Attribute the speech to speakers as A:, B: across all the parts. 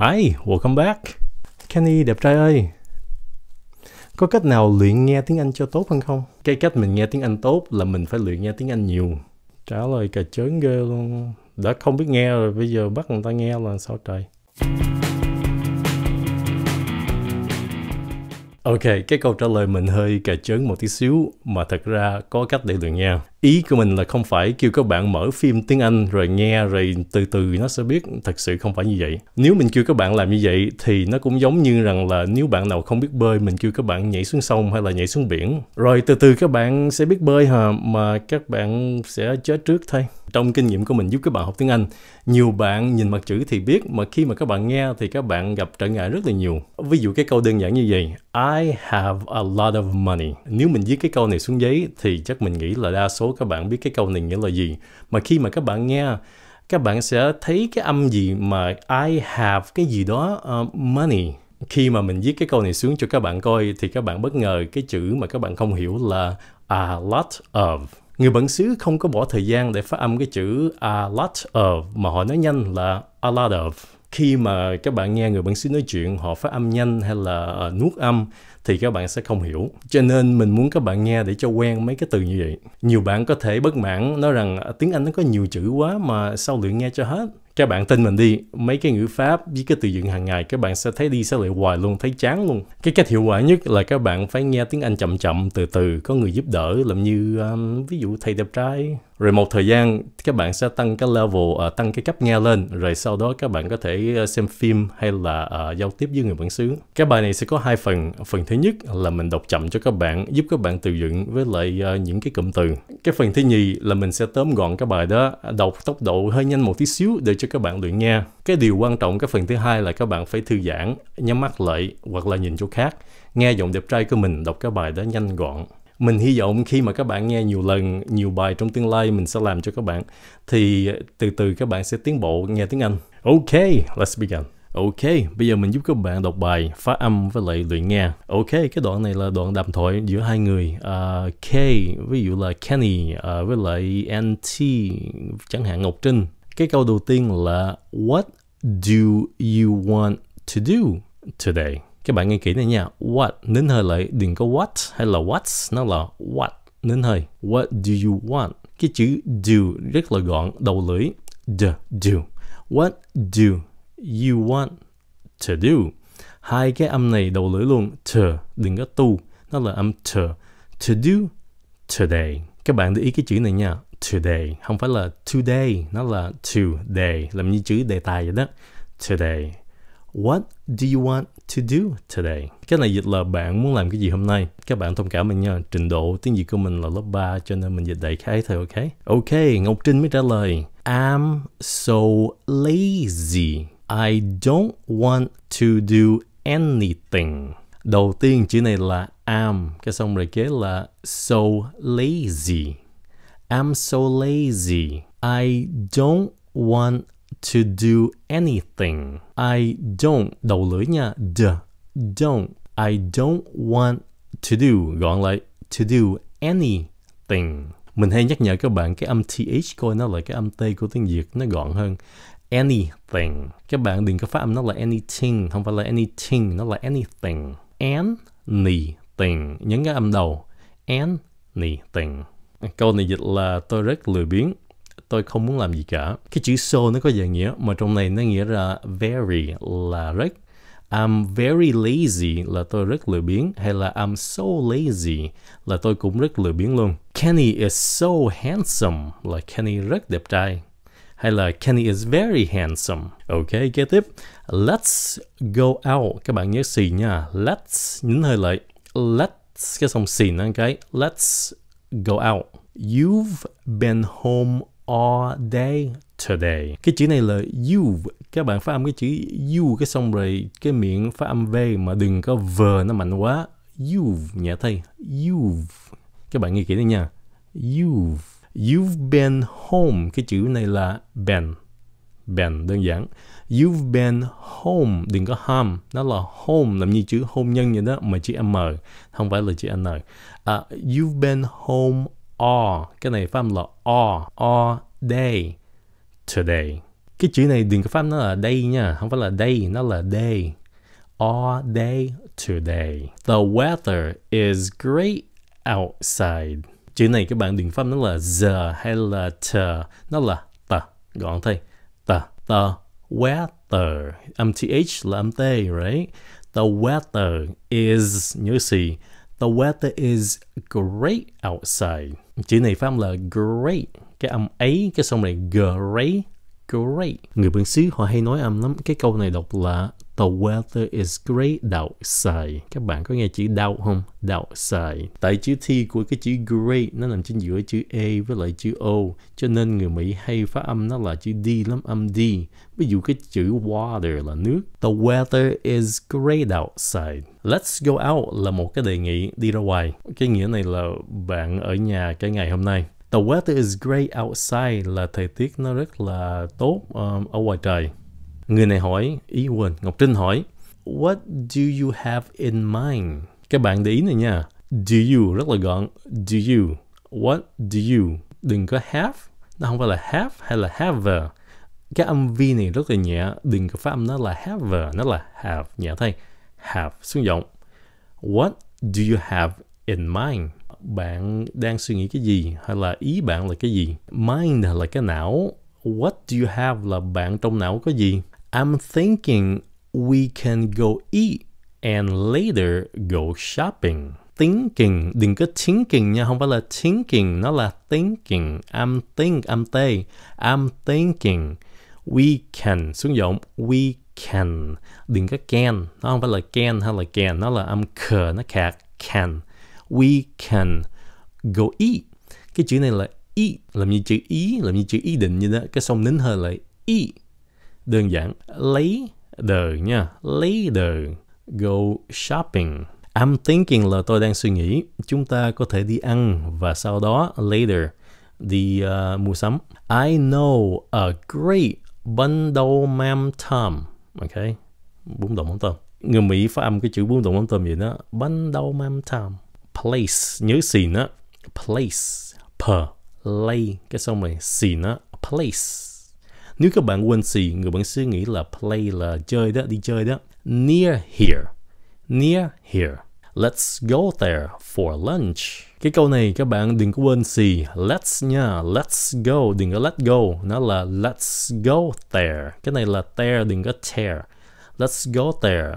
A: Hi, welcome back. Kenny đẹp trai ơi. Có cách nào luyện nghe tiếng Anh cho tốt hơn không? Cái cách mình nghe tiếng Anh tốt là mình phải luyện nghe tiếng Anh nhiều. Trả lời cà chớn ghê luôn. Đã không biết nghe rồi, bây giờ bắt người ta nghe là sao trời. Ok, cái câu trả lời mình hơi cà chớn một tí xíu mà thật ra có cách để luyện nha. Ý của mình là không phải kêu các bạn mở phim tiếng Anh rồi nghe rồi từ từ nó sẽ biết, thật sự không phải như vậy. Nếu mình kêu các bạn làm như vậy thì nó cũng giống như rằng là nếu bạn nào không biết bơi mình kêu các bạn nhảy xuống sông hay là nhảy xuống biển. Rồi từ từ các bạn sẽ biết bơi hả mà các bạn sẽ chết trước thôi. Trong kinh nghiệm của mình giúp các bạn học tiếng Anh, nhiều bạn nhìn mặt chữ thì biết mà khi mà các bạn nghe thì các bạn gặp trở ngại rất là nhiều. Ví dụ cái câu đơn giản như vậy, I have a lot of money. Nếu mình viết cái câu này xuống giấy thì chắc mình nghĩ là đa số các bạn biết cái câu này nghĩa là gì. Mà khi mà các bạn nghe các bạn sẽ thấy cái âm gì mà I have cái gì đó uh, money khi mà mình viết cái câu này xuống cho các bạn coi thì các bạn bất ngờ cái chữ mà các bạn không hiểu là a lot of người bản xứ không có bỏ thời gian để phát âm cái chữ a lot of mà họ nói nhanh là a lot of. Khi mà các bạn nghe người bản xứ nói chuyện họ phát âm nhanh hay là uh, nuốt âm thì các bạn sẽ không hiểu. Cho nên mình muốn các bạn nghe để cho quen mấy cái từ như vậy. Nhiều bạn có thể bất mãn nói rằng tiếng anh nó có nhiều chữ quá mà sao luyện nghe cho hết? Các bạn tin mình đi. Mấy cái ngữ pháp với cái từ vựng hàng ngày các bạn sẽ thấy đi sẽ lại hoài luôn thấy chán luôn. Cái cách hiệu quả nhất là các bạn phải nghe tiếng anh chậm chậm từ từ có người giúp đỡ làm như um, ví dụ thầy đẹp trai rồi một thời gian các bạn sẽ tăng cái level uh, tăng cái cấp nghe lên rồi sau đó các bạn có thể ờ, xem phim hay là uh, giao tiếp với người bản xứ. Cái bài này sẽ có hai phần. Phần thứ nhất là mình đọc chậm cho các bạn giúp các bạn từ vựng với lại uh, những cái cụm từ. Cái phần thứ nhì là mình sẽ tóm gọn cái bài đó đọc tốc độ hơi nhanh một tí xíu để cho các bạn luyện nghe. Cái điều quan trọng cái phần thứ hai là các bạn phải thư giãn nhắm mắt lại hoặc là nhìn chỗ khác nghe giọng đẹp trai của mình đọc cái bài đó nhanh gọn mình hy vọng khi mà các bạn nghe nhiều lần nhiều bài trong tương lai mình sẽ làm cho các bạn thì từ từ các bạn sẽ tiến bộ nghe tiếng Anh ok let's begin Ok, bây giờ mình giúp các bạn đọc bài, phát âm với lại luyện nghe. Ok, cái đoạn này là đoạn đàm thoại giữa hai người. Uh, K, ví dụ là Kenny uh, với lại NT, chẳng hạn Ngọc Trinh. Cái câu đầu tiên là What do you want to do today? Các bạn nghe kỹ này nha. What, nín hơi lại, đừng có what hay là what's, nó là what, nín hơi. What do you want? Cái chữ do rất là gọn, đầu lưỡi. The, do. What do you want to do. Hai cái âm này đầu lưỡi luôn. To, đừng có tu. Nó là âm to. To do today. Các bạn để ý cái chữ này nha. Today. Không phải là today. Nó là today. Làm như chữ đề tài vậy đó. Today. What do you want to do today? Cái này dịch là bạn muốn làm cái gì hôm nay? Các bạn thông cảm mình nha, trình độ tiếng Việt của mình là lớp 3 cho nên mình dịch đại khái thôi ok? Ok, Ngọc Trinh mới trả lời. I'm so lazy. I don't want to do anything. Đầu tiên chữ này là am, cái xong rồi kế là so lazy. I'm so lazy. I don't want to do anything. I don't đầu lưỡi nha, d don't. I don't want to do gọn lại to do anything. Mình hay nhắc nhở các bạn cái âm th coi nó là cái âm t của tiếng Việt nó gọn hơn anything. Các bạn đừng có phát âm nó là anything, không phải là anything, nó là anything. Anything. Nhấn cái âm đầu. Anything. Câu này dịch là tôi rất lười biếng. Tôi không muốn làm gì cả. Cái chữ so nó có dạng nghĩa, mà trong này nó nghĩa là very là rất. I'm very lazy là tôi rất lười biếng hay là I'm so lazy là tôi cũng rất lười biếng luôn. Kenny is so handsome là Kenny rất đẹp trai hay là Kenny is very handsome. Ok, kế tiếp. Let's go out. Các bạn nhớ xì nha. Let's nhấn hơi lại. Let's cái xong xì nó cái. Let's go out. You've been home all day today. Cái chữ này là you. Các bạn phát âm cái chữ you cái xong rồi cái miệng phát âm v mà đừng có v nó mạnh quá. You've nhẹ thay. You've. Các bạn nghe kỹ đây nha. You've You've been home. Cái chữ này là been. Been đơn giản. You've been home. Đừng có home. Nó là home. Làm như chữ hôn nhân vậy đó. Mà chữ M. Không phải là chữ N. Uh, you've been home all. Cái này phát âm là all. All day. Today. cái chữ này đừng có phát nó là day nha, không phải là day, nó là day all day, today the weather is great outside chữ này các bạn đừng phát nó là the hay là the, nó là the gọn thôi the the weather âm th là âm t, right the weather is, nhớ gì the weather is great outside. Chữ này phát là great. Cái âm ấy, cái xong này great great. Người bản xứ họ hay nói âm lắm. Cái câu này đọc là The weather is great outside. Các bạn có nghe chữ đau không? Outside. Tại chữ T của cái chữ great nó nằm trên giữa chữ A với lại chữ O. Cho nên người Mỹ hay phát âm nó là chữ D lắm, âm D. Ví dụ cái chữ water là nước. The weather is great outside. Let's go out là một cái đề nghị đi ra ngoài. Cái nghĩa này là bạn ở nhà cái ngày hôm nay. The weather is great outside là thời tiết nó rất là tốt um, ở ngoài trời. Người này hỏi, ý quên, Ngọc Trinh hỏi, What do you have in mind? Các bạn để ý này nha. Do you rất là gọn. Do you. What do you? Đừng có have. Nó không phải là have hay là have. Cái âm V này rất là nhẹ. Đừng có phát âm nó là have. Nó là have. Nhẹ thôi. Have. Xuống giọng. What do you have in mind? Bạn đang suy nghĩ cái gì? Hay là ý bạn là cái gì? Mind là cái não. What do you have là bạn trong não có gì? I'm thinking we can go eat and later go shopping. Thinking, đừng có thinking nha, không phải là thinking, nó là thinking. I'm think, I'm tê. I'm thinking we can, xuống giọng, we can. Đừng có can, nó không phải là can hay là can, nó là âm khờ, nó khạc, can. We can go eat. Cái chữ này là eat, làm như chữ ý, làm như chữ ý định như đó. Cái xong nín hơi lại eat đơn giản lấy later nha. Later go shopping. I'm thinking là tôi đang suy nghĩ chúng ta có thể đi ăn và sau đó later đi uh, mua sắm. I know a great bundle mam tom. Ok bún đậu mắm tôm. Người Mỹ phát âm cái chữ bún đậu mắm tôm vậy đó bundle mam tom. Place nhớ xì nó place per lay. Cái xong rồi xì nó place nếu các bạn quên xì, người bạn xứ nghĩ là play là chơi đó, đi chơi đó. Near here. Near here. Let's go there for lunch. Cái câu này các bạn đừng có quên xì. Let's nha. Let's go. Đừng có let go. Nó là let's go there. Cái này là there. Đừng có tear. Let's go there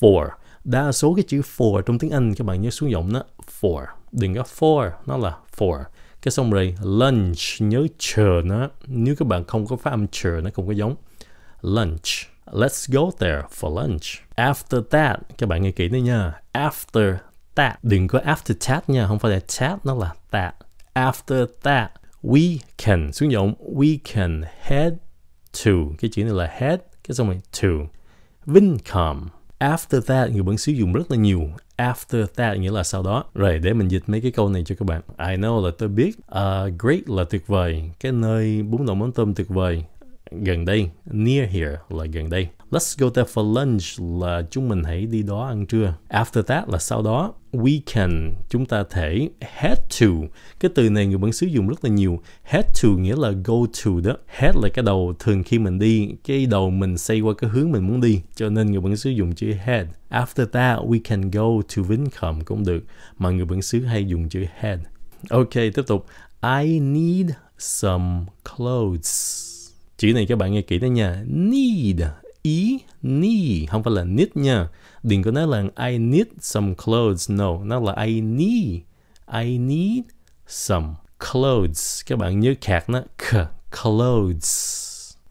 A: for. Đa số cái chữ for trong tiếng Anh các bạn nhớ xuống giọng nó. For. Đừng có for. Nó là for cái xong rồi, lunch, nhớ chờ nó. Nếu các bạn không có phát âm chờ nó không có giống. Lunch. Let's go there for lunch. After that, các bạn nghe kỹ nữa nha. After that. Đừng có after that nha, không phải là that, nó là that. After that, we can. Xuống giọng, we can head to. Cái chữ này là head, cái xong rồi to. Vincom after that người vẫn sử dụng rất là nhiều. After that nghĩa là sau đó. Rồi để mình dịch mấy cái câu này cho các bạn. I know là tôi biết. Uh, great là tuyệt vời. Cái nơi bún đậu mắm tôm tuyệt vời gần đây, near here là gần đây. Let's go there for lunch là chúng mình hãy đi đó ăn trưa. After that là sau đó, we can, chúng ta thể head to. Cái từ này người vẫn sử dụng rất là nhiều. Head to nghĩa là go to đó. Head là cái đầu thường khi mình đi, cái đầu mình xây qua cái hướng mình muốn đi. Cho nên người vẫn sử dụng chữ head. After that, we can go to Vincom cũng được, mà người vẫn xứ hay dùng chữ head. Ok, tiếp tục. I need some clothes chữ này các bạn nghe kỹ đó nha. Need. Ý, need. Không phải là need nha. Đừng có nói là I need some clothes. No, nó là I need. I need some clothes. Các bạn nhớ khạc nó. K, clothes.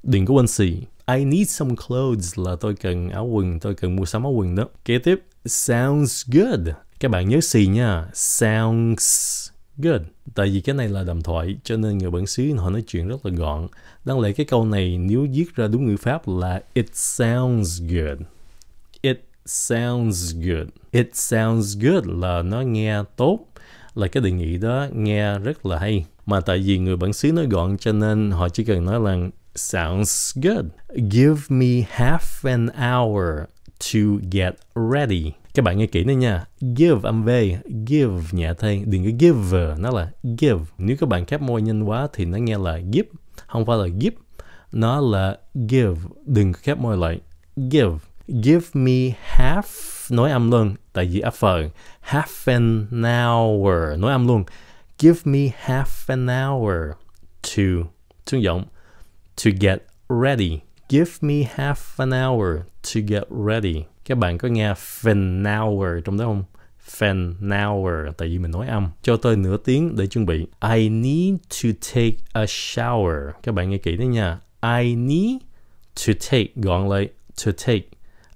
A: Đừng có quên xì. I need some clothes là tôi cần áo quần, tôi cần mua sắm áo quần đó. Kế tiếp, sounds good. Các bạn nhớ xì nha. Sounds good. Tại vì cái này là đàm thoại, cho nên người bản xứ họ nói chuyện rất là gọn. Đáng lẽ cái câu này nếu viết ra đúng ngữ pháp là, it sounds good. It sounds good. It sounds good là nó nghe tốt, là cái đề nghị đó nghe rất là hay. Mà tại vì người bản xứ nói gọn cho nên họ chỉ cần nói là, sounds good. Give me half an hour to get ready các bạn nghe kỹ nữa nha. Give âm v, give nhẹ thay đừng có give, nó là give. Nếu các bạn khép môi nhanh quá thì nó nghe là give, không phải là give. Nó là give, đừng khép môi lại. Give give me half, nói âm luôn, tại vì f half an hour, nói âm luôn. Give me half an hour to tương giọng, to get ready. Give me half an hour to get ready các bạn có nghe Fenauer trong đó không? Fenauer, tại vì mình nói âm. Cho tôi nửa tiếng để chuẩn bị. I need to take a shower. Các bạn nghe kỹ đấy nha. I need to take gọn lại to take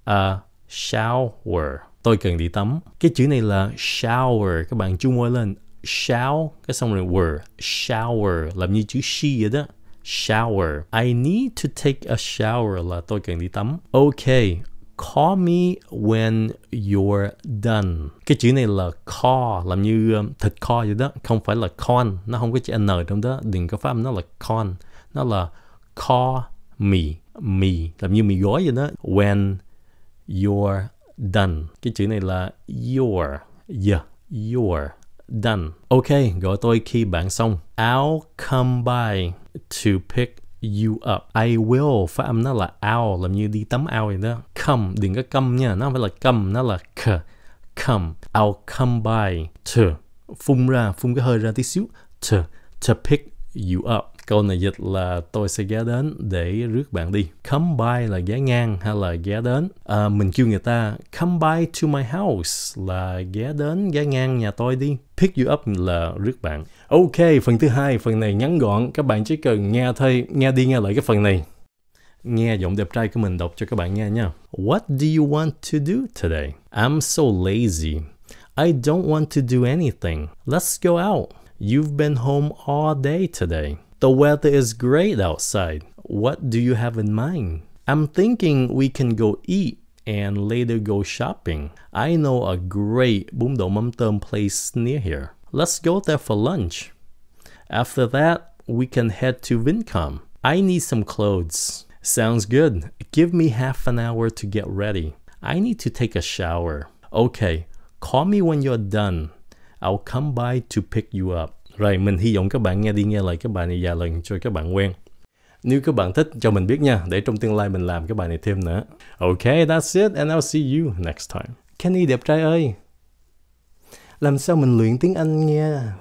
A: a shower. Tôi cần đi tắm. Cái chữ này là shower. Các bạn chung môi lên. Shower cái xong rồi word shower làm như chữ she vậy đó. Shower. I need to take a shower là tôi cần đi tắm. Okay call me when you're done. Cái chữ này là call, làm như thật thịt kho vậy đó, không phải là con. Nó không có chữ n trong đó, đừng có phát âm nó là con. Nó là call me me, làm như mì gói vậy đó. When you're done. Cái chữ này là your, yeah, your, done. Ok, gọi tôi khi bạn xong. I'll come by to pick you up. I will. Phát âm nó là ao, làm như đi tắm ao vậy đó. Come, đừng có come nha. Nó không phải là come, nó là k. Come. I'll come by to. Phun ra, phun cái hơi ra tí xíu. To. To pick you up câu này dịch là tôi sẽ ghé đến để rước bạn đi come by là ghé ngang hay là ghé đến à, mình kêu người ta come by to my house là ghé đến ghé ngang nhà tôi đi pick you up là rước bạn ok phần thứ hai phần này ngắn gọn các bạn chỉ cần nghe thôi nghe đi nghe lại cái phần này nghe giọng đẹp trai của mình đọc cho các bạn nghe nha. What do you want to do today? I'm so lazy. I don't want to do anything. Let's go out. You've been home all day today. The weather is great outside. What do you have in mind? I'm thinking we can go eat and later go shopping. I know a great bún đậu mắm place near here. Let's go there for lunch. After that, we can head to Vincom. I need some clothes. Sounds good. Give me half an hour to get ready. I need to take a shower. Okay, call me when you're done. I'll come by to pick you up. Rồi, mình hy vọng các bạn nghe đi nghe lại các bài này vài lần cho các bạn quen. Nếu các bạn thích cho mình biết nha, để trong tương lai mình làm cái bài này thêm nữa. Okay, that's it and I'll see you next time. Kenny đẹp trai ơi, làm sao mình luyện tiếng Anh nha?